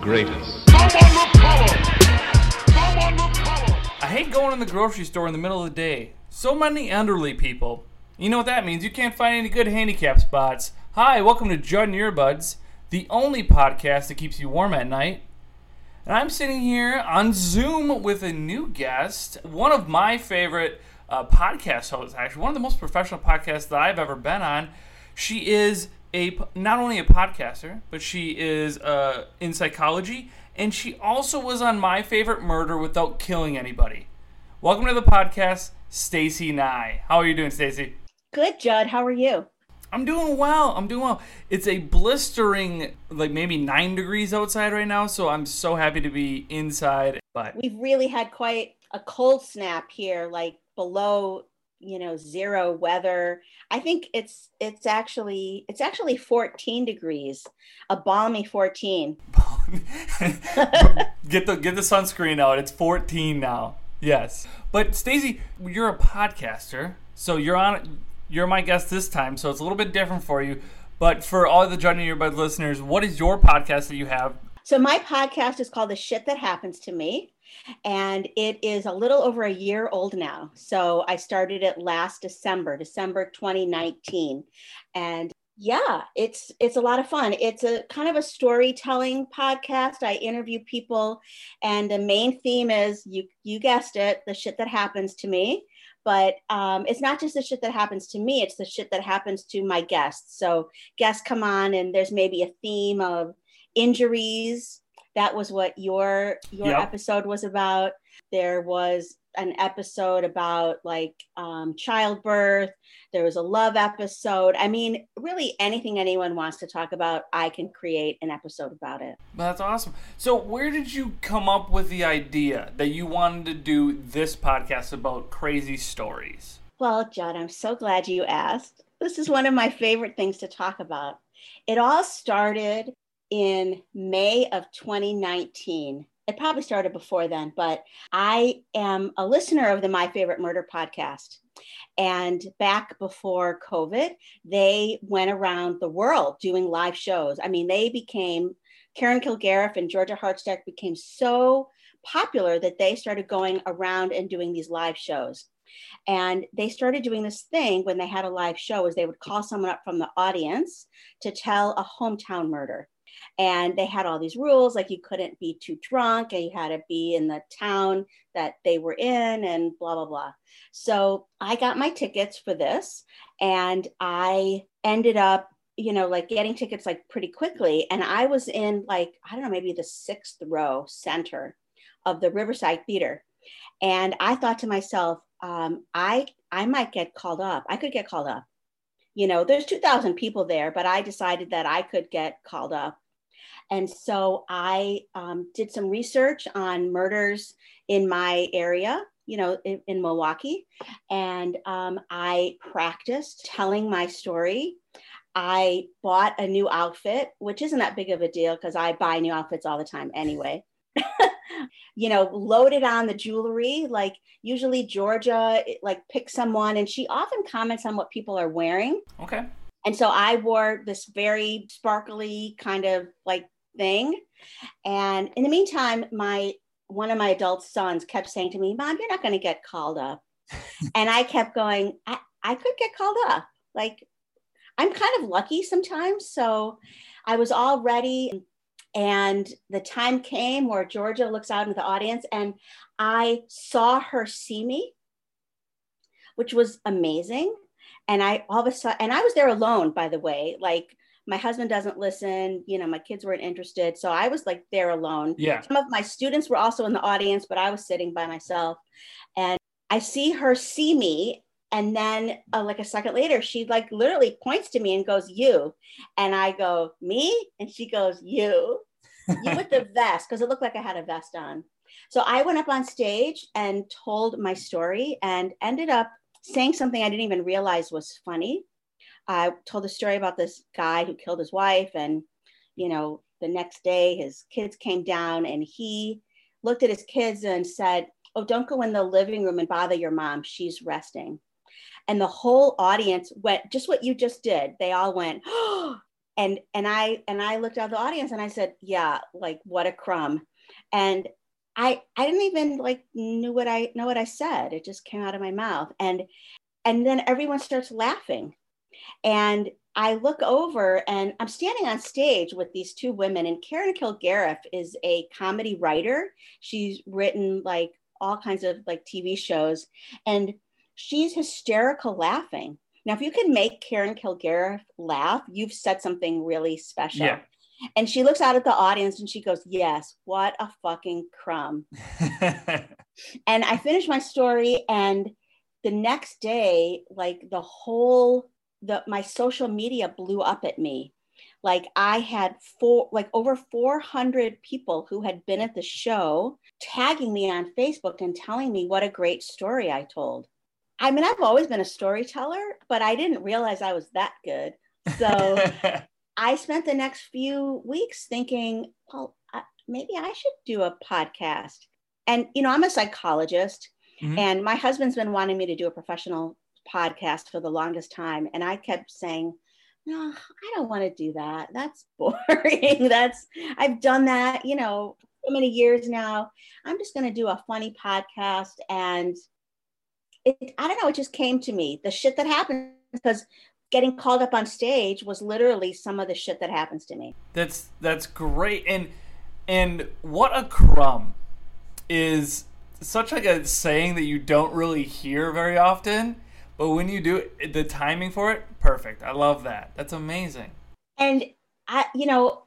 greatest. I hate going in the grocery store in the middle of the day. So many elderly people. You know what that means? You can't find any good handicap spots. Hi, welcome to Judd and Earbuds, the only podcast that keeps you warm at night. And I'm sitting here on Zoom with a new guest, one of my favorite uh, podcast hosts, actually, one of the most professional podcasts that I've ever been on. She is a not only a podcaster, but she is uh, in psychology, and she also was on My Favorite Murder Without Killing Anybody. Welcome to the podcast, Stacy Nye. How are you doing, Stacy? Good, Judd. How are you? I'm doing well. I'm doing well. It's a blistering, like maybe nine degrees outside right now, so I'm so happy to be inside. But we've really had quite a cold snap here, like below you know zero weather. I think it's it's actually it's actually 14 degrees a balmy 14 get the get the sunscreen out. It's 14 now. Yes. But stacy you're a podcaster so you're on you're my guest this time so it's a little bit different for you. But for all the Johnny Earbud listeners what is your podcast that you have? So my podcast is called the shit that happens to me and it is a little over a year old now. So I started it last December, December 2019. And yeah, it's it's a lot of fun. It's a kind of a storytelling podcast. I interview people and the main theme is you you guessed it, the shit that happens to me. But um, it's not just the shit that happens to me, it's the shit that happens to my guests. So guests come on and there's maybe a theme of injuries, that was what your your yep. episode was about. There was an episode about like um, childbirth. There was a love episode. I mean really anything anyone wants to talk about i can create an episode about it. That's awesome. So where did you come up with the idea that you wanted to do this podcast about crazy stories? Well john i'm so glad you asked. This is one of my favorite things to talk about. It all started in May of 2019. It probably started before then, but I am a listener of the My Favorite Murder podcast. And back before COVID, they went around the world doing live shows. I mean, they became, Karen Kilgariff and Georgia Hardstark became so popular that they started going around and doing these live shows. And they started doing this thing when they had a live show is they would call someone up from the audience to tell a hometown murder and they had all these rules like you couldn't be too drunk and you had to be in the town that they were in and blah blah blah. So i got my tickets for this and i ended up you know like getting tickets like pretty quickly. And i was in like i don't know maybe the sixth row center of the riverside theater. And i thought to myself um, i i might get called up. I could get called up. You know there's 2000 people there but i decided that i could get called up and so I um, did some research on murders in my area, you know, in, in Milwaukee. And um, I practiced telling my story. I bought a new outfit, which isn't that big of a deal because I buy new outfits all the time anyway. you know, loaded on the jewelry. Like usually Georgia, like picks someone and she often comments on what people are wearing. Okay. And so I wore this very sparkly kind of like thing. And in the meantime, my one of my adult sons kept saying to me, Mom, you're not going to get called up. and I kept going, I, I could get called up. Like, I'm kind of lucky sometimes. So I was all ready. And the time came where Georgia looks out into the audience and I saw her see me, which was amazing. And I all of a sudden, and I was there alone, by the way, like my husband doesn't listen you know my kids weren't interested so i was like there alone. Yeah. Some of my students were also in the audience but i was sitting by myself. And i see her see me and then uh, like a second later she like literally points to me and goes you. And i go me? And she goes you. You with the vest because it looked like i had a vest on. So i went up on stage and told my story and ended up saying something i didn't even realize was funny I told a story about this guy who killed his wife, and you know, the next day his kids came down, and he looked at his kids and said, "Oh, don't go in the living room and bother your mom. She's resting." And the whole audience went just what you just did. They all went, oh, and and I and I looked at the audience and I said, yeah, like what a crumb. And I I didn't even like knew what I know what I said. It just came out of my mouth. And and then everyone starts laughing. And I look over and I'm standing on stage with these two women, and Karen Kilgariff is a comedy writer. She's written like all kinds of like TV shows, and she's hysterical laughing. Now, if you can make Karen Kilgariff laugh, you've said something really special. Yeah. And she looks out at the audience and she goes, Yes, what a fucking crumb. and I finished my story, and the next day, like the whole the my social media blew up at me. Like I had four, like over 400 people who had been at the show tagging me on Facebook and telling me what a great story I told. I mean, I've always been a storyteller, but I didn't realize I was that good. So I spent the next few weeks thinking, well, maybe I should do a podcast. And, you know, I'm a psychologist, mm-hmm. and my husband's been wanting me to do a professional podcast for the longest time. And I kept saying, no, I don't want to do that. That's boring. That's, I've done that, you know, so many years now. I'm just going to do a funny podcast. And it, I don't know, it just came to me. The shit that happens because getting called up on stage was literally some of the shit that happens to me. That's, that's great. And, and what a crumb is such like a saying that you don't really hear very often but when you do it, the timing for it, perfect. I love that. That's amazing. And I, you know,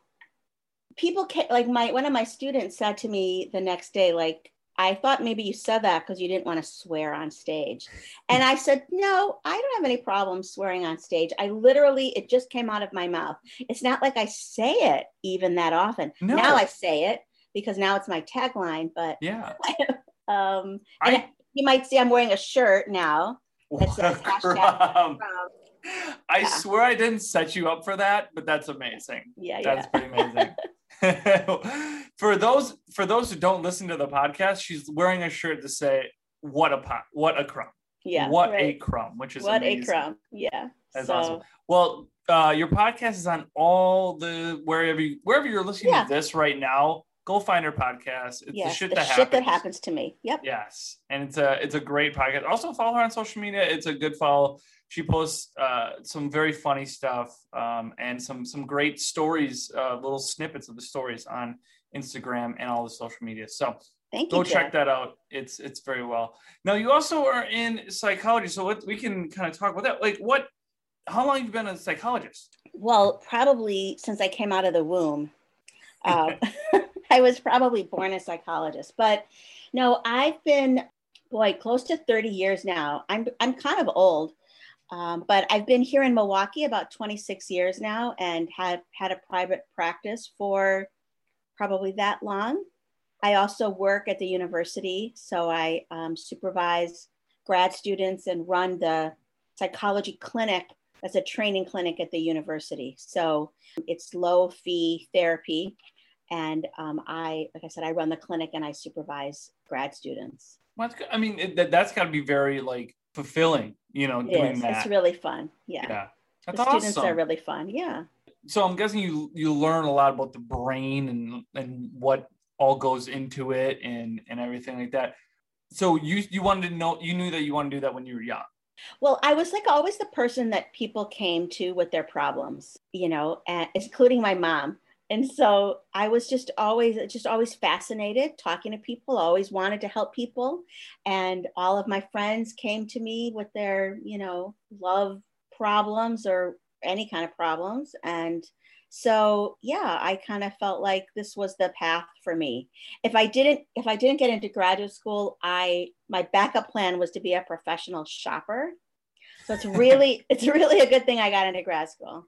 people can, like my one of my students said to me the next day, like, I thought maybe you said that because you didn't want to swear on stage. And I said, no, I don't have any problem swearing on stage. I literally, it just came out of my mouth. It's not like I say it even that often. No. Now I say it because now it's my tagline. But yeah, um, I, you might see I'm wearing a shirt now that says hashtag I yeah. swear I didn't set you up for that, but that's amazing. Yeah, that's yeah. That's pretty amazing. for those for those who don't listen to the podcast, she's wearing a shirt to say "What a pot, what a crumb." Yeah, what right. a crumb, which is what amazing. a crumb. Yeah, that's so. awesome. Well, uh, your podcast is on all the wherever you, wherever you're listening yeah. to this right now go find her podcast. It's yes, the shit the that shit happens. that happens to me. Yep. Yes, and it's a it's a great podcast. Also follow her on social media. It's a good follow. She posts uh, some very funny stuff um, and some some great stories, uh, little snippets of the stories on Instagram and all the social media. So Thank go you, check that out. It's it's very well. Now you also are in psychology, so what, we can kind of talk about that. Like what? How long have you been a psychologist? Well, probably since I came out of the womb. Uh, I was probably born a psychologist, but no, I've been boy close to 30 years now. I'm I'm kind of old, um, but I've been here in Milwaukee about 26 years now, and have had a private practice for probably that long. I also work at the university, so I um, supervise grad students and run the psychology clinic as a training clinic at the university. So it's low fee therapy and um, I, like I said, I run the clinic and I supervise grad students. Well, that's. I mean, that, that's got to be very like fulfilling, you know, it doing is. that. It's really fun. Yeah. Yeah. That's the awesome. students are really fun. Yeah. So I'm guessing you you learn a lot about the brain and and what all goes into it and and everything like that. So you you wanted to know you knew that you wanted to do that when you were young. Well, I was like always the person that people came to with their problems, you know, and including my mom and so i was just always just always fascinated talking to people always wanted to help people. And all of my friends came to me with their you know love problems or any kind of problems. And so yeah i kind of felt like this was the path for me. If i didn't if i didn't get into graduate school i my backup plan was to be a professional shopper. So it's really it's really a good thing i got into grad school.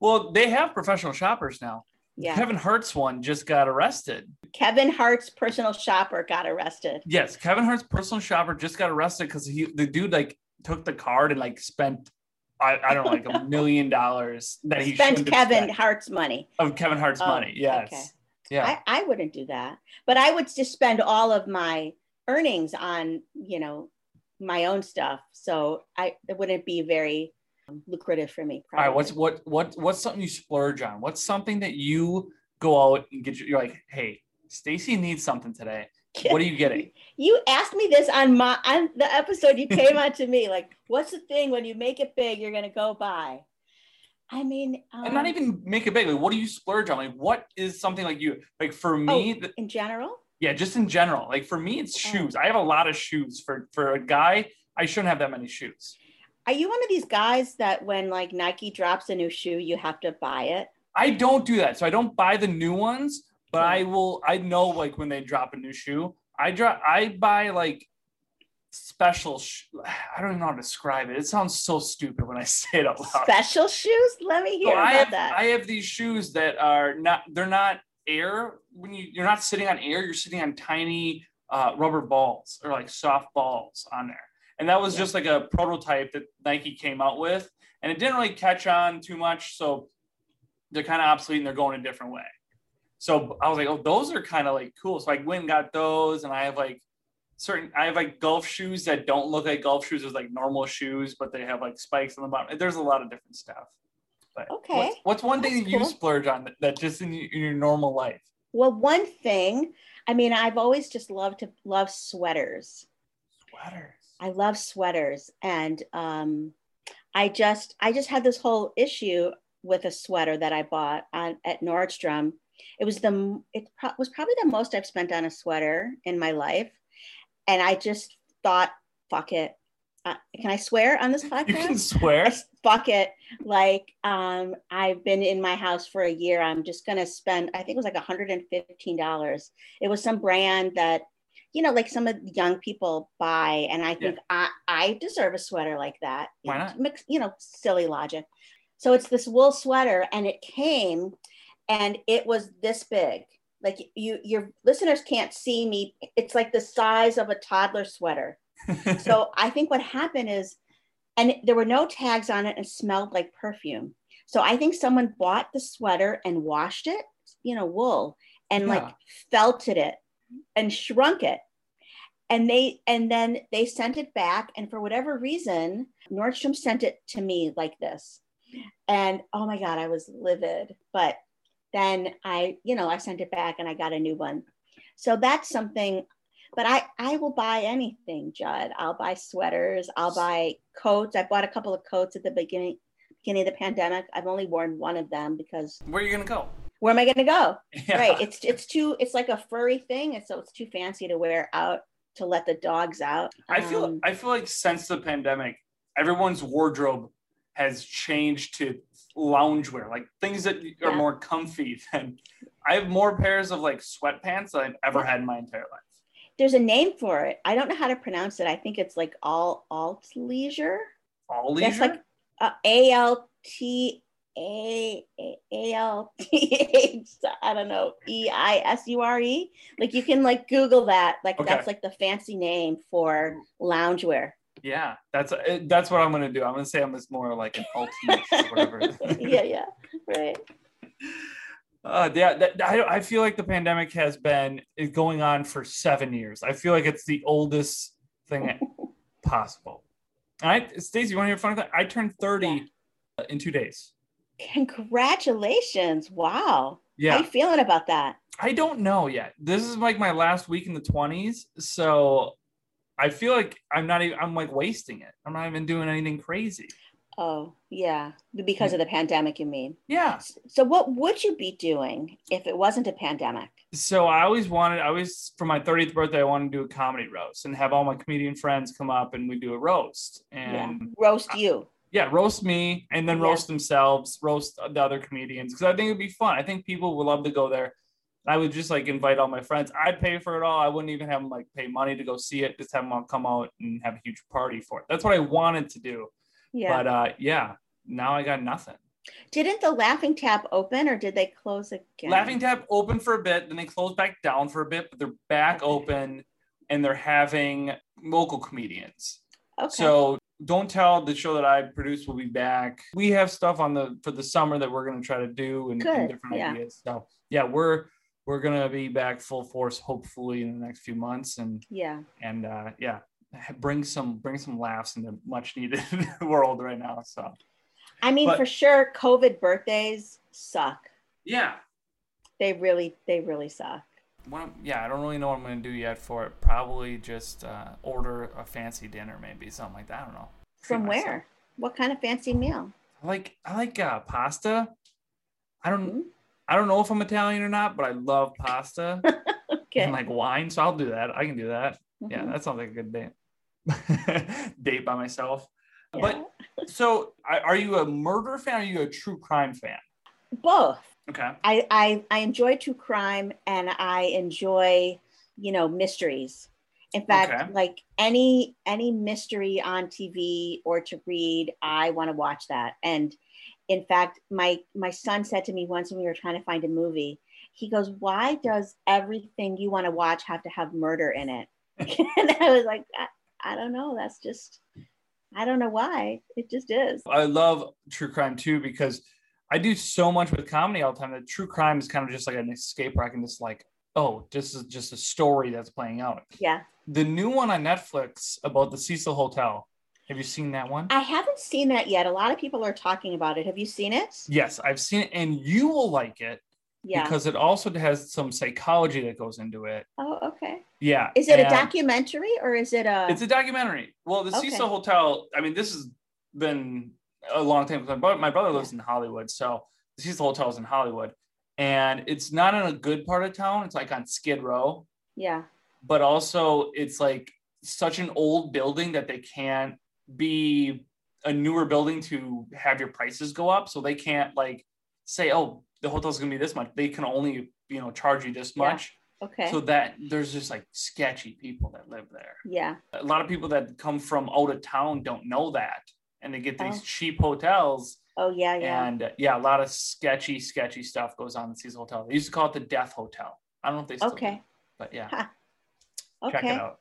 Well, they have professional shoppers now. Yeah. Kevin Hart's one just got arrested. Kevin Hart's personal shopper got arrested. Yes, Kevin Hart's personal shopper just got arrested because he the dude like took the card and like spent I, I don't know like a million dollars that he spent Kevin Hart's money. Of Kevin Hart's oh, money. Yes. Okay. Yeah. I, I wouldn't do that. But I would just spend all of my earnings on, you know, my own stuff. So I it wouldn't be very lucrative for me. All right, what's what what what's something you splurge on? What's something that you go out and get? You're like, hey, Stacy needs something today. What are you getting? You asked me this on my on the episode you came on to me. Like, what's the thing when you make it big, you're gonna go buy? I mean, um, and not even make it big. Like, what do you splurge on? Like, what is something like you like for me? th- in general. yeah, just in general. Like for me, it's Oh. shoes. I have a lot of shoes. For for a guy, I shouldn't have that many shoes. Are you one of these guys that when like Nike drops a new shoe, you have to buy it? I don't do that. So I don't buy the new ones, but. I will. I know like when they drop a new shoe, I drop. I buy like special. Sh- I don't even know how to describe it. It sounds so stupid when I say it out loud. Special shoes? Let me So hear I about have that. I have these shoes that are not. They're not air. When you you're not sitting on air, you're sitting on tiny uh, rubber balls or like soft balls on there. And that was Yeah. just like a prototype that Nike came out with, and it didn't really catch on too much. So they're kind of obsolete and they're going a different way. So I was like, oh, those are kind of like cool. So I went and got those, and I have like certain, I have like golf shoes that don't look like golf shoes. There's like normal shoes, but they have like spikes on the bottom. There's a lot of different stuff. But Okay. what's, what's one thing That's that you splurge on that, that just in, y- in your normal life? well, one thing, I mean, I've always just loved to love sweaters. Sweaters. I love sweaters, and um, I just I just had this whole issue with a sweater that I bought on at Nordstrom. It was the it pro- was probably the most I've spent on a sweater in my life, and I just thought, fuck it. Uh, can I swear on this You podcast? can swear. fuck it. Like, um, I've been in my house for a year. I'm just gonna spend, I think it was like $115. It was some brand that, you know, like some of the young people buy. And I think I, I deserve a sweater like that. Why not? Mix, you know, silly logic. So it's this wool sweater and it came and it was this big. Like you, your listeners can't see me. It's like the size of a toddler sweater. So I think what happened is, and there were no tags on it and smelled like perfume. So I think someone bought the sweater and washed it, you know, wool, and Yeah. like felted it and shrunk it. And they and then they sent it back. And for whatever reason, Nordstrom sent it to me like this. And oh my God, I was livid. But then I, you know, I sent it back and I got a new one. So that's something but I, I will buy anything, Judd. I'll buy sweaters. I'll buy coats. I bought a couple of coats at the beginning beginning of the pandemic. I've only worn one of them because Where are you gonna go? Where am I going to go? Yeah. Right. It's it's too. It's like a furry thing, and so it's too fancy to wear out to let the dogs out. I feel Um, I feel like since the pandemic, everyone's wardrobe has changed to loungewear, like things that are Yeah. more comfy than I have more pairs of like sweatpants than I've ever Yeah. had in my entire life. there's a name for it. I don't know how to pronounce it. I think it's like all alt leisure. All leisure. That's like uh, A L T A A L T H. I don't know E I S U R E. Like you can like Google that. Like Okay. that's like the fancy name for loungewear. yeah, that's uh, that's what I'm gonna do. I'm gonna say I'm just more like an or whatever. yeah, yeah, right. Uh, yeah, that, I, I feel like the pandemic has been going on for seven years. I feel like it's the oldest thing possible. And I, Stacey, you want to hear a funny thing? I turned 30 in two days. Congratulations! Wow. Yeah. How Yeah, you feeling about that? I don't know yet. This is like my last week in the 20s. So I feel like I'm not even, I'm like wasting it. I'm not even doing anything crazy. Oh, yeah, because of the pandemic, you mean? Yeah. So, what would you be doing if it wasn't a pandemic? So I always wanted, I always, for my 30th birthday, I wanted to do a comedy roast and have all my comedian friends come up and we do a roast. And yeah, roast you. Yeah, roast me and then Yeah. roast themselves, roast the other comedians because I think it'd be fun. I think people would love to go there. I would just like invite all my friends. I'd pay for it all. I wouldn't even have them like pay money to go see it. Just have them all come out and have a huge party for it. That's what I wanted to do. Yeah. But uh, yeah, now I got nothing. Didn't the Laughing Tap open, or did they close again? Laughing Tap open for a bit, then they closed back down for a bit, but they're back Okay. open and they're having local comedians. Okay. So don't tell the show that I produce, will be back. We have stuff on the for the summer that we're gonna try to do and, and different yeah. ideas. So yeah, we're we're gonna be back full force hopefully in the next few months and yeah. and uh, yeah, bring some bring some laughs in the much needed world right now. So I mean, But- for sure, COVID birthdays suck. Yeah. They really, they really suck. Well, yeah, I don't really know what I'm gonna do yet for it. Probably just uh, order a fancy dinner, maybe something like that. I don't know. From myself. where? What kind of fancy meal? I like I like uh, pasta. I don't Mhm. I don't know if I'm Italian or not, but I love pasta Okay. and like wine, so I'll do that. I can do that. Yeah, Mhm. that sounds like a good date. date by myself. Yeah. But so, are you a murder fan? Or are you a true crime fan? both. Okay. I, I I enjoy true crime and I enjoy, you know, mysteries. In fact, Okay. like any any mystery on TV or to read, I want to watch that. And in fact, my my son said to me once when we were trying to find a movie, he goes, "Why does everything you want to watch have to have murder in it?" and I was like, I, I don't know. That's just I don't know why. It just is. I love true crime too because I do so much with comedy all the time that true crime is kind of just like an escape where I can just like, oh, this is just a story that's playing out. Yeah. The new one on Netflix about the Cecil Hotel. Have you seen that one? I haven't seen that yet. A lot of people are talking about it. Have you seen it? yes, I've seen it, and you will like it Yeah. because it also has some psychology that goes into it. Oh, okay. Yeah. Is it a documentary or is it a? It's a documentary. Well, the Okay. Cecil Hotel. I mean, this has been a long time. My brother, my brother lives in Hollywood, so the Cecil Hotel is in Hollywood, and it's not in a good part of town. It's like on Skid Row, yeah. but also it's like such an old building that they can't be a newer building to have your prices go up. So they can't like say, oh, the hotel's gonna be this much. They can only you know charge you this Yeah. much. Okay. So that there's just like sketchy people that live there yeah. a lot of people that come from out of town don't know that and they get these Oh. cheap hotels Oh, yeah, yeah. and uh, yeah a lot of sketchy sketchy stuff goes on in Cecil Hotel they used to call it the death hotel i don't know if they still do, Okay. but yeah Huh. check it okay. out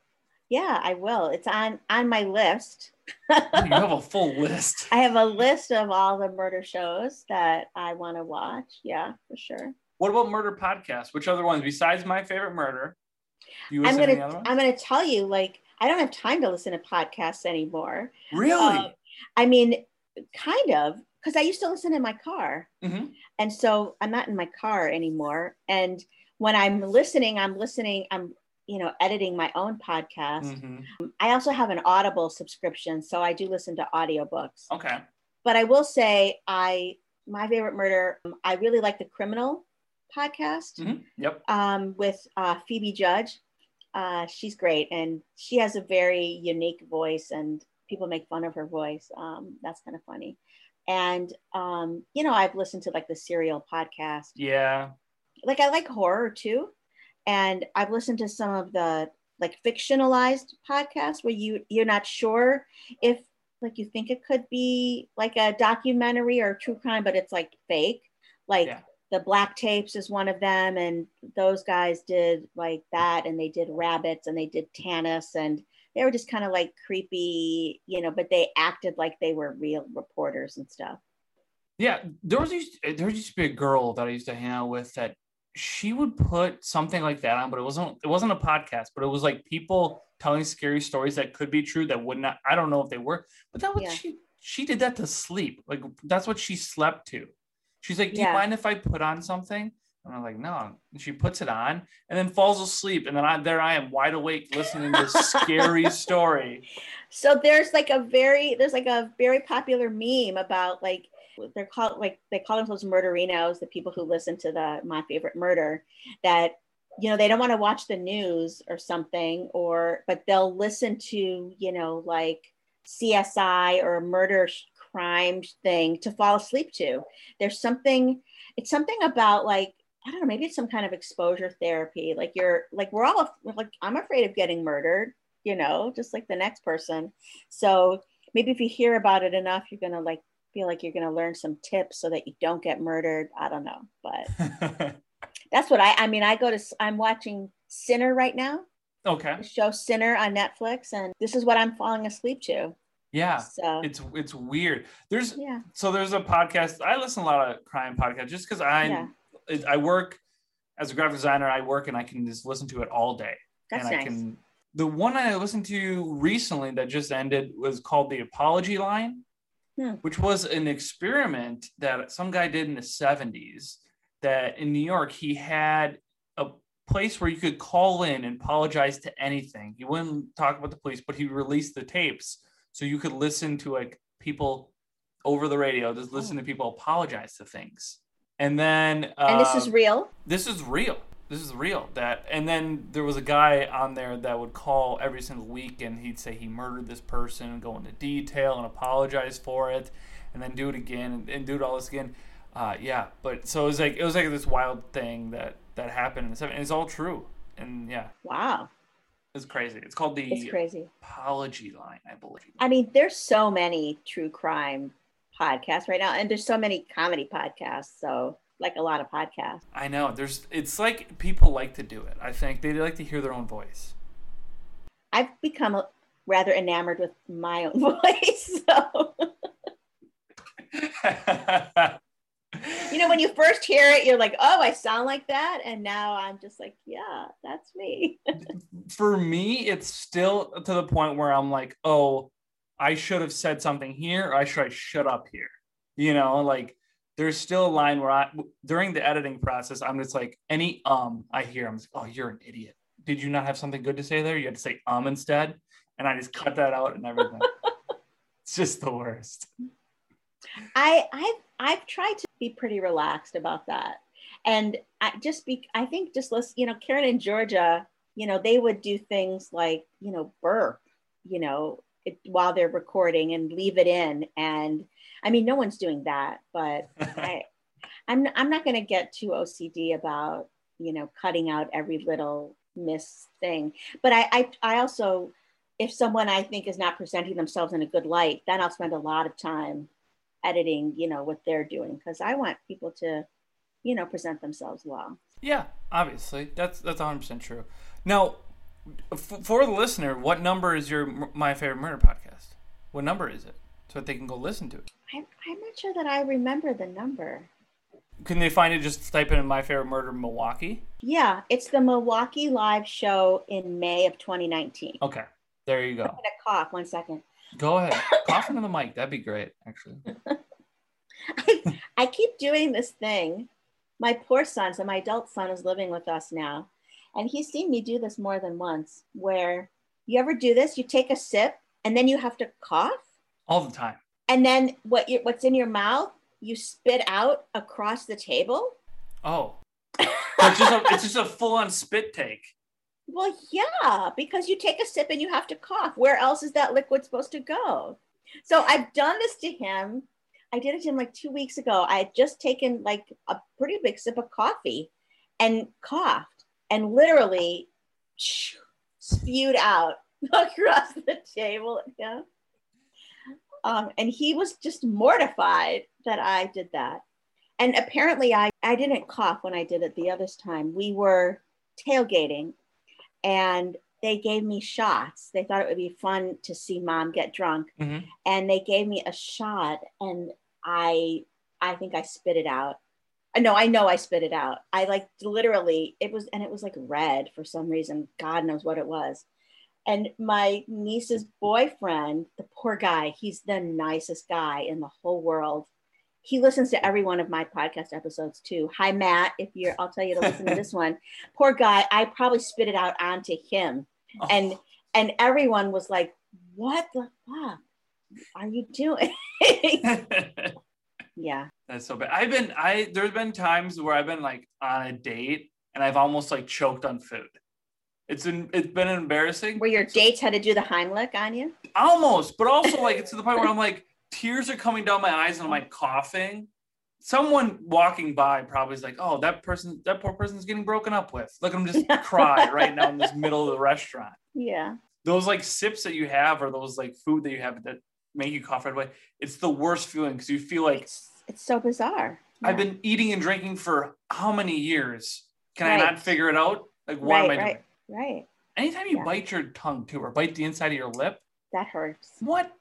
Yeah, I will. It's on on my list. Oh, you have a full list I have a list of all the murder shows that I want to watch. Yeah, for sure. what about murder podcasts which other ones besides my favorite murder you I'm listen to any gonna I'm gonna tell you like I don't have time to listen to podcasts anymore. really Um, I mean, kind of because I used to listen in my car. hmm and so i'm not in my car anymore. And when i'm listening i'm listening i'm you know editing my own podcast. Hmm i also have an audible subscription so i do listen to audiobooks. Okay. But i will say i my favorite murder um, i really like the criminal podcast Mhm. yep. um, with uh, phoebe judge. Uh, she's great and she has a very unique voice and people make fun of her voice um, that's kind of funny and um, you know i've listened to like the serial podcast yeah like I like horror too, and I've listened to some of the like fictionalized podcasts where you you're not sure if like you think it could be like a documentary or true crime, but it's like fake. Like Yeah. the Black Tapes is one of them, and those guys did like that, and they did rabbits and they did Tanis, and they were just kind of like creepy, you know, but they acted like they were real reporters and stuff. Yeah, there was used eh, there used to be a girl that I used to hang out with that she would put something like that on, but it wasn't it wasn't a podcast, but it was like people telling scary stories that could be true that would not. I don't know if they were, but that was Yeah. she she did that to sleep. Like that's what she slept to. She's like, "Do you mind if I put on something?" And I'm like, "No." And she puts it on and then falls asleep, and then I there I am wide awake listening to this scary story. So there's like a very there's like a very popular meme about like they're called like they call themselves murderinos, the people who listen to the my favorite murder that you know they don't want to watch the news or something or but they'll listen to you know like CSI or murder crime thing to fall asleep to. There's something it's something about like I don't know maybe it's some kind of exposure therapy like you're like we're all like I'm afraid of getting murdered you know, just like the next person. So maybe if you hear about it enough, you're gonna like feel like you're gonna learn some tips so that you don't get murdered. I don't know, but that's what I. I mean, I go to. I'm watching Sinner right now. okay. The show Sinner on Netflix, and this is what I'm falling asleep to. Yeah. So It's it's weird. There's yeah, so there's a podcast. I listen a lot of crime podcasts just because I Yeah. I work as a graphic designer. I work and I can just listen to it all day. that's and I nice. can. The one I listened to recently that just ended was called the Apology Line. Hmm. which was an experiment that some guy did in the 70s. That in New York, he had a place where you could call in and apologize to anything. He wouldn't talk about the police, but he released the tapes so you could listen to like people over the radio, just listen to people apologize to things. And then, and this is um, real. this is real. This is real. That and then there was a guy on there that would call every single week and he'd say he murdered this person and go into detail and apologize for it, and then do it again and, and do it all this again. Uh, yeah, but so it was like it was like this wild thing that that happened 70s. And it's all true. And yeah, Wow, it's crazy. It's called the it's crazy. apology line, I believe. I mean, there's so many true crime podcasts right now, and there's so many comedy podcasts. So, like a lot of podcasts. I know. There's. It's like people like to do it. I think they like to hear their own voice. I've become rather enamored with my own voice. So, you know, when you first hear it, you're like, oh, I sound like that. And now I'm just like, yeah, that's me. For me, it's still to the point where I'm like, oh, I should have said something here, or I should I shut up here. You know, like there's still a line where I during the editing process, I'm just like any um I hear, I'm just, oh, you're an idiot. Did you not have something good to say there? You had to say um instead, and I just cut that out and everything. it's just the worst. I I've I've tried to be pretty relaxed about that, and I just be I think just listen. You know, Karen and Georgia, you know, they would do things like you know burp, you know, it, while they're recording and leave it in, and I mean, no one's doing that, but I I'm I'm not going to get too OCD about you know cutting out every little miss thing, but I I, I also if someone I think is not presenting themselves in a good light, then I'll spend a lot of time editing, you know, what they're doing because I want people to, you know, present themselves well. Yeah, obviously, that's that's 100 percent true. Now, for the listener, what number is your My Favorite Murder podcast? What number is it, so that they can go listen to it? I'm, I'm not sure that I remember the number. Can they find it? Just type in My Favorite Murder Milwaukee. Yeah, it's the Milwaukee live show in May of 2019. Okay, there you I'm go. gonna cough one second. Go ahead, cough into the mic. That'd be great, actually. I, I keep doing this thing. My poor son, so my adult son is living with us now, and he's seen me do this more than once. Where you ever do this? You take a sip and then you have to cough, All the time. and then what you what's in your mouth you spit out across the table. Oh, it's just a, it's just a full-on spit take. Well, yeah, because you take a sip and you have to cough. Where else is that liquid supposed to go? So I've done this to him. I did it to him like two weeks ago. I had just taken like a pretty big sip of coffee and coughed and literally spewed out across the table at him. Um, and he was just mortified that I did that. And apparently, I, I didn't cough when I did it the other time. We were tailgating and they gave me shots. They thought it would be fun to see mom get drunk. Mhm. And they gave me a shot and I I think I spit it out. No, I know I spit it out. I like literally it was and it was like red for some reason. God knows what it was. And my niece's boyfriend, the poor guy, he's the nicest guy in the whole world. He listens to every one of my podcast episodes too. Hi Matt, if you're I'll tell you to listen to this one. Poor guy, I probably spit it out onto him Oh. and and everyone was like what the fuck are you doing yeah That's so bad. I've been I there's been times where I've been like on a date and I've almost like choked on food. It's been it's been embarrassing. where your dates had to do the heimlich on you Almost, but also like it's to the point where I'm like tears are coming down my eyes and I'm like coughing. Someone walking by probably is like, "Oh, that person, that poor person's getting broken up with. Look I'm just cry right now in this middle of the restaurant." yeah Those like sips that you have, or those like food that you have that make you cough right away. It's the worst feeling because you feel like it's it's so bizarre I've been eating and drinking for how many years? Can I not figure it out? Like, what am I right doing? right right Anytime you Yeah. bite your tongue too, or bite the inside of your lip, that hurts what?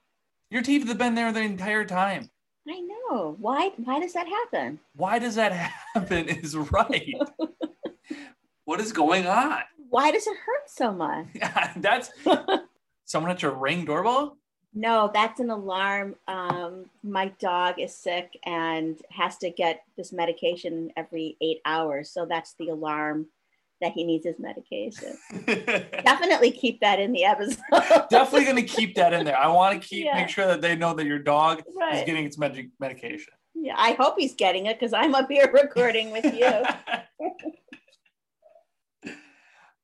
Your teeth have been there the entire time. i know why why does that happen Why does that happen? Is right. what is going on? why does it hurt so much Yeah, that's someone at your ring doorbell. No, that's an alarm. Um, my dog is sick and has to get this medication every eight hours. So that's the alarm that he needs his medication. Definitely keep that in the episode. Definitely going to keep that in there. I want to keep Yeah. make sure that they know that your dog is getting its med- medication. Yeah, I hope he's getting it because I'm up here recording with you.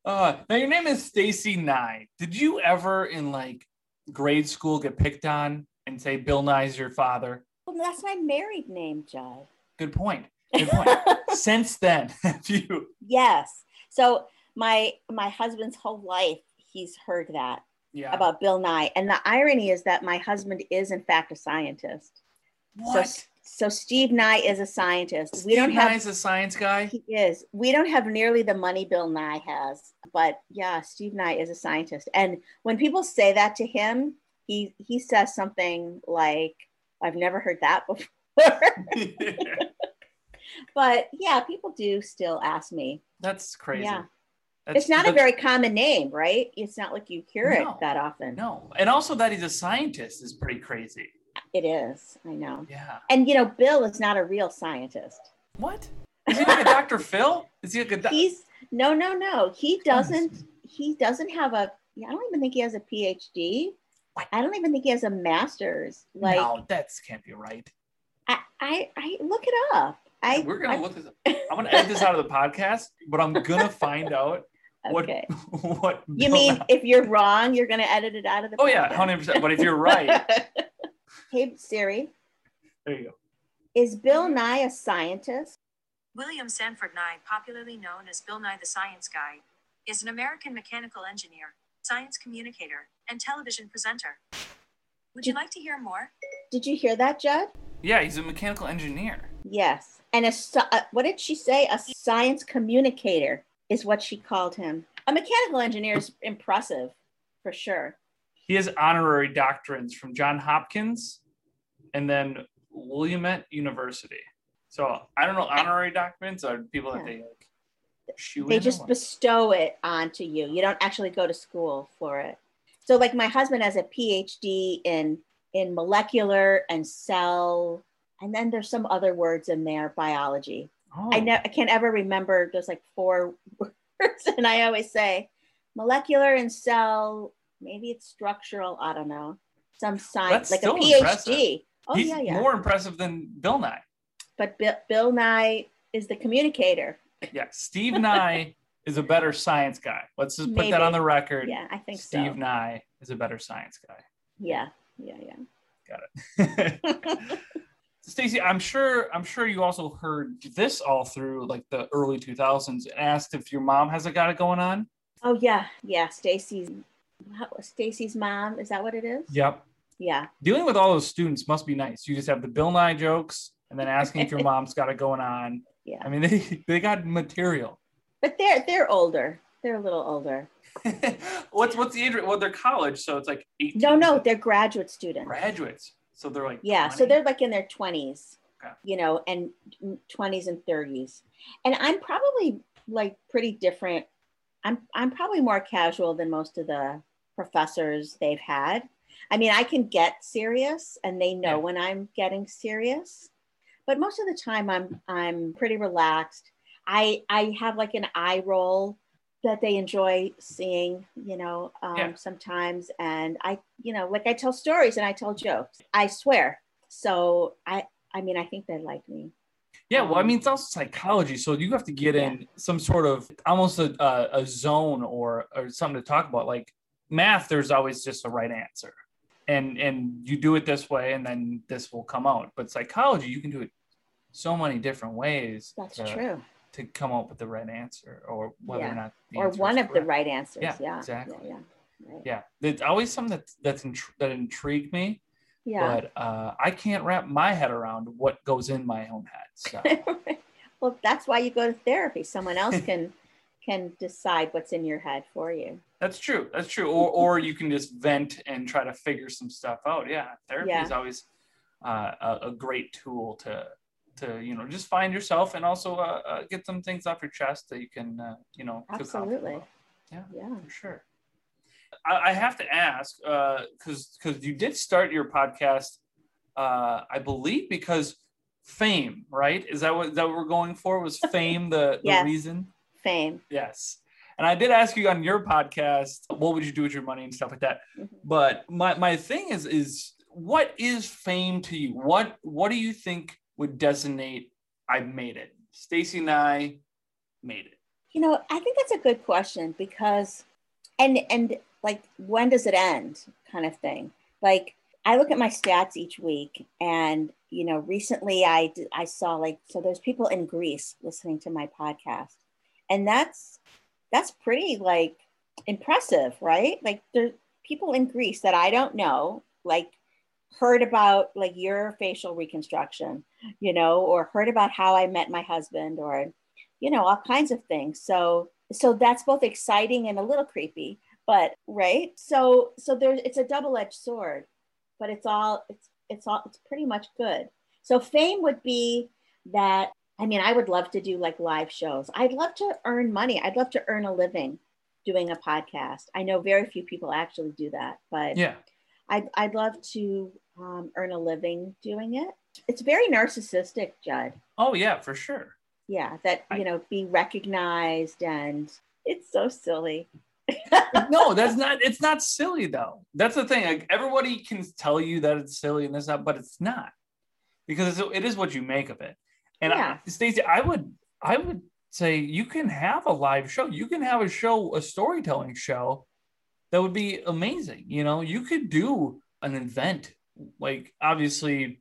uh, now your name is Stacy Nye. Did you ever in like grade school get picked on and say Bill Nye's your father? well, that's my married name, Judd. Good point. Good point. Since then, have you? yes. So my my husband's whole life he's heard that Yeah. about Bill Nye, and the irony is that my husband is in fact a scientist. what? So Steve Nye is a scientist. Steve we don't have Nye's a science guy. He is. We don't have nearly the money Bill Nye has, but yeah, Steve Nye is a scientist. And when people say that to him, he he says something like, "I've never heard that before." but yeah, people do still ask me. That's crazy. Yeah. That's- it's not a very common name, right? It's not like you hear No. it that often. no, and also that he's a scientist is pretty crazy. It is. I know. Yeah. And you know, Bill is not a real scientist. What? Is he like a Dr. Phil? Is he like a doc- He's no, no, no. He doesn't. He doesn't have a. I don't even think he has a PhD. What? I don't even think he has a master's. Like no, that can't be right. I, I, I look it up. I We're gonna I- look this. Up. I'm gonna edit this out of the podcast, but I'm gonna find out what Okay. what. You Bill mean if you're wrong, you're going to edit it out of the. Oh yeah, hundred percent. But if you're right, hey Siri, there you go. is Bill Nye a scientist? William Sanford Nye, popularly known as Bill Nye the Science Guy, is an American mechanical engineer, science communicator, and television presenter. Would you like to hear more? Did you hear that, Judd? Yeah, he's a mechanical engineer. Yes. And a uh, what did she say? A science communicator is what she called him. A mechanical engineer is impressive, for sure. He has honorary doctrines from John Hopkins, and then Willamette University. So I don't know honorary documents are people that they like shoe they just bestow it onto you. You don't actually go to school for it. So like my husband has a PhD in in molecular and cell and then there's some other words in there biology. Oh, I ne- I can't ever remember there's like four words and I always say molecular and cell maybe it's structural, I don't know. Some science like a PhD. impressive. Oh he's yeah, yeah. more impressive than Bill Nye. but Bill, Bill Nye is the communicator. Yeah, Steve Nye is a better science guy. Let's just put Maybe. that on the record. Yeah, I think Steve so. Nye is a better science guy. Yeah, yeah, yeah. Got it. Stacey, I'm sure I'm sure you also heard this all through like the early 2000s and asked if your mom has a got it going on. Oh yeah, yeah. Stacy's Stacy's mom. Is that what it is? Yep. Yeah. Dealing with all those students must be nice. You just have the Bill Nye jokes and then asking if your mom's got it going on. Yeah. I mean, they, they got material. But they're they're older. They're a little older. what's what's the age? Well, they're college, so it's like 18 No, no, they're graduate students. graduates. So they're like Yeah, so they're like in their twenties. Okay. You know, and twenties and thirties. And I'm probably like pretty different. I'm I'm probably more casual than most of the professors they've had. I mean, I can get serious and they know Yeah. when I'm getting serious. But most of the time I'm I'm pretty relaxed. I I have like an eye roll that they enjoy seeing, you know, um, Yeah. sometimes. And I, you know, like I tell stories and I tell jokes. I swear. So I I mean, I think they like me. Yeah, well, I Um, mean, it's also psychology, so you have to get in some sort of almost a, a, a zone or or something to talk about. Like math, there's always just a right answer, and and you do it this way, and then this will come out. But psychology, you can do it so many different ways. That's to, true. To come up with the right answer, or whether Yeah. or not, the Or one of the right answers. Yeah, Yeah. exactly. Yeah. Yeah. Right. Yeah, there's always something that that's that intrigued me, yeah. but uh, I can't wrap my head around what goes in my own head. So. well, that's why you go to therapy. Someone else can can decide what's in your head for you. That's true. That's true. Or or you can just vent and try to figure some stuff out. Yeah, therapy Yeah. is always uh, a, a great tool to to you know just find yourself and also uh, uh, get some things off your chest that you can uh, you know Absolutely. about. Yeah. for sure. I, I have to ask because because you did start your podcast, uh, I believe because fame, right? Is that what that we're going for? Was fame the, Yes. the reason? Fame. Yes. And I did ask you on your podcast, what would you do with your money and stuff like that. Mhm. But my, my thing is is what is fame to you? What what do you think would designate I made it? Stacy and I made it. You know, I think that's a good question because, and and like, when does it end? Kind of thing. Like, I look at my stats each week, and you know, recently I I saw like so there's people in Greece listening to my podcast, and that's that's pretty like impressive, right? Like, there's people in Greece that I don't know, like heard about like your facial reconstruction, you know, or heard about how I met my husband, or you know all kinds of things. So so that's both exciting and a little creepy but right? So so there's it's a double-edged sword but it's all it's it's all it's pretty much good. So fame would be that i mean i would love to do like live shows i'd love to earn money i'd love to earn a living doing a podcast i know very few people actually do that but Yeah. I'd, I'd love to um, earn a living doing it it's very narcissistic judd Oh yeah, for sure. yeah that I- you know be recognized and it's so silly no, that's not. It's not silly though. That's the thing. Like everybody can tell you that it's silly and this not, but it's not because it is what you make of it. And Yeah. I, Stacey, I would, I would say you can have a live show. You can have a show, a storytelling show that would be amazing. You know, you could do an event like obviously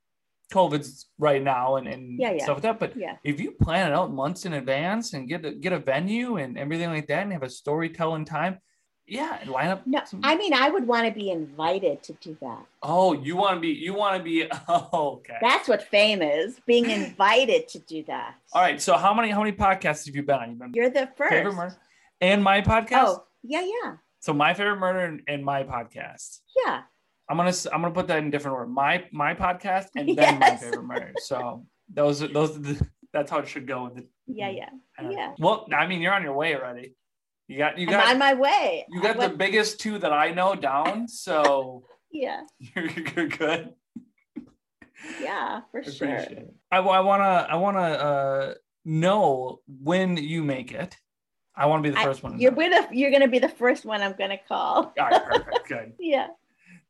COVID's right now and, and Yeah, yeah. stuff like that, but yeah if you plan it out months in advance and get a, get a venue and everything like that and have a storytelling time, yeah, and line up. no some- i mean i would want to be invited to do that oh, you want to be, you want to be, oh, okay. that's what fame is being invited to do that All right. So how many, how many podcasts have you been on? You've been you're the first favorite murder and my podcast. oh yeah yeah So my favorite murder and, and my podcast. yeah I'm gonna I'm gonna put that in different order. My my podcast and then my favorite murder. So those those that's how it should go. With yeah yeah yeah Well, I mean, you're on your way already. You got you i'm got on my way You I got the biggest two that I know down, so yeah you're, you're good. yeah for I sure it. I, I wanna I wanna uh, know when you make it. I want to be the I- first one. you're know. with a, you're gonna be the first one i'm gonna call All right, perfect, good. yeah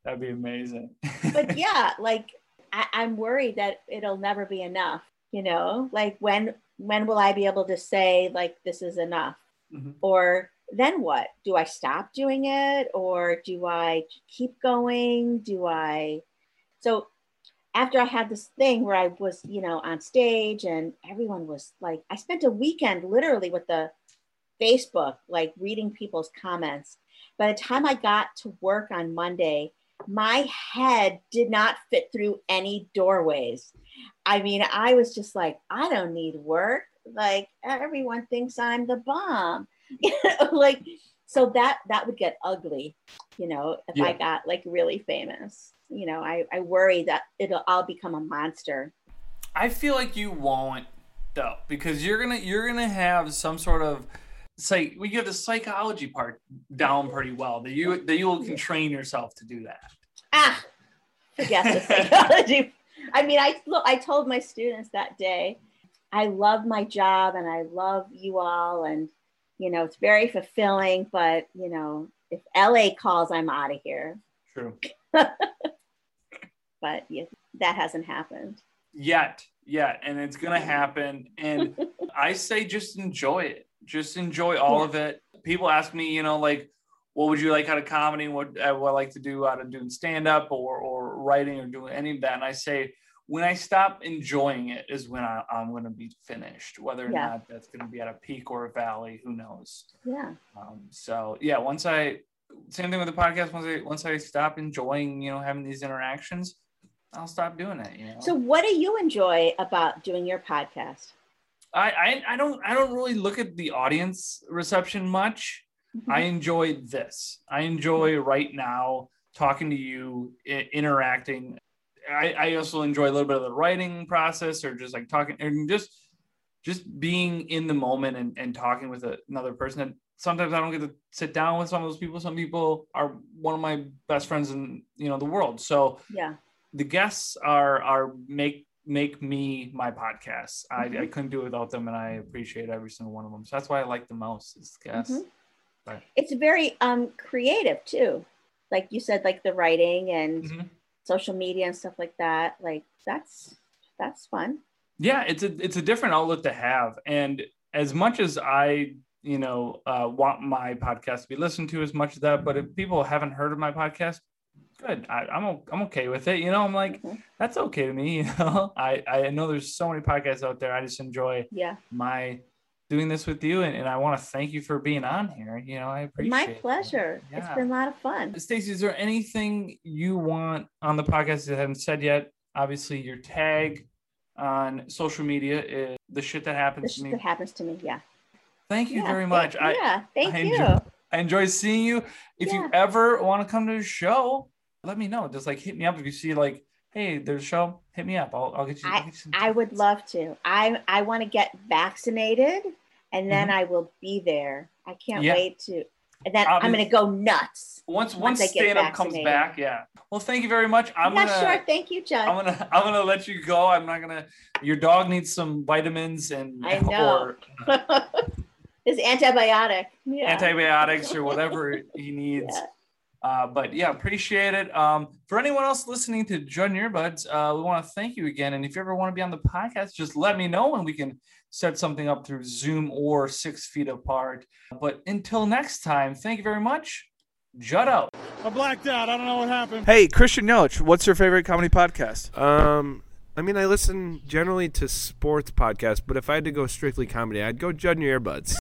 That'd be amazing. but yeah, like I, I'm worried that it'll never be enough. You know, like when when will I be able to say like this is enough? Mhm. Or then what? Do I stop doing it or do I keep going? Do I so after I had this thing where I was, you know, on stage and everyone was like, I spent a weekend literally with the Facebook, like reading people's comments. By the time I got to work on Monday, my head did not fit through any doorways. I mean, I was just like, I don't need work. Like everyone thinks I'm the bomb. You know, like so that that would get ugly, you know, if I got like really famous. You know, I, I worry that it'll I'll become a monster. I feel like you won't though, because you're gonna you're gonna have some sort of say you have the psychology part down pretty well. That you that you can train yourself to do that. Ah, forget the psychology. I mean, I look, I told my students that day, I love my job and I love you all, and you know, it's very fulfilling. But you know, if LA calls, I'm out of here. True. But yeah, that hasn't happened. Yet, yet, and it's gonna happen. And I say just enjoy it. Just enjoy all Yeah. of it. People ask me, you know, like, what would you like out of comedy? What uh, I like to do out of doing stand up or or writing or doing any of that? And I say, when I stop enjoying it is when I, I'm going to be finished. Whether or Yeah. not that's going to be at a peak or a valley, who knows? Yeah, Um, so yeah, once I same thing with the podcast. Once I once I stop enjoying, you know, having these interactions, I'll stop doing it. You know. So, what do you enjoy about doing your podcast? I, I I don't I don't really look at the audience reception much. Mm-hmm. I enjoy this. I enjoy right now talking to you, interacting. I, I also enjoy a little bit of the writing process or just like talking and just just being in the moment and, and talking with a, another person. And sometimes I don't get to sit down with some of those people. Some people are one of my best friends in you know the world. So Yeah. the guests are are make make me my podcast. I, Mhm. I couldn't do it without them, and I appreciate every single one of them. So that's why I like the most is guests. Mhm. Right. It's very um creative too. Like you said, like the writing and Mhm. Social media and stuff like that. Like that's that's fun. yeah it's a it's a different outlet to have and as much as i you know uh, want my podcast to be listened to as much as that but if people haven't heard of my podcast good I, i'm o- i'm okay with it you know i'm like Mhm. that's okay to me you know i i know there's so many podcasts out there i just enjoy Yeah. my doing this with you and, and i want to thank you for being on here you know i appreciate My it. pleasure. It's been a lot of fun. Stacey, is there anything you want on the podcast that I haven't said yet? Obviously, your tag on social media is the shit that happens to me. that happens to me. Yeah. Thank you Yeah, very thank- much. I, yeah. Thank I you. enjoy- I enjoy seeing you. If you ever want to come to the show, let me know. Just like hit me up if you see like, hey, there's a show. Hit me up. I'll, I'll get you. I'll get you some I would love to. I I want to get vaccinated, and then I will be there. I can't Mm-hmm. Yeah. wait to. And then I'm going to go nuts. once once once stand up comes back. Yeah. Well, thank you very much. I'm yeah, gonna. sure. Thank you, Judd. I'm gonna I'm gonna let you go. I'm not gonna. Your dog needs some vitamins and I know. or It's antibiotic. Yeah. antibiotics or whatever he needs. Yeah. Uh, but yeah, appreciate it. Um, for anyone else listening to and Earbuds, uh, we want to thank you again. And if you ever want to be on the podcast, just let me know and we can set something up through Zoom or six feet apart. But until next time, thank you very much. Judd out. I blacked out. I don't know what happened. Hey, Christian Yelich, what's your favorite comedy podcast? Um, I mean, I listen generally to sports podcasts, but if I had to go strictly comedy, I'd go Judd and your earbuds.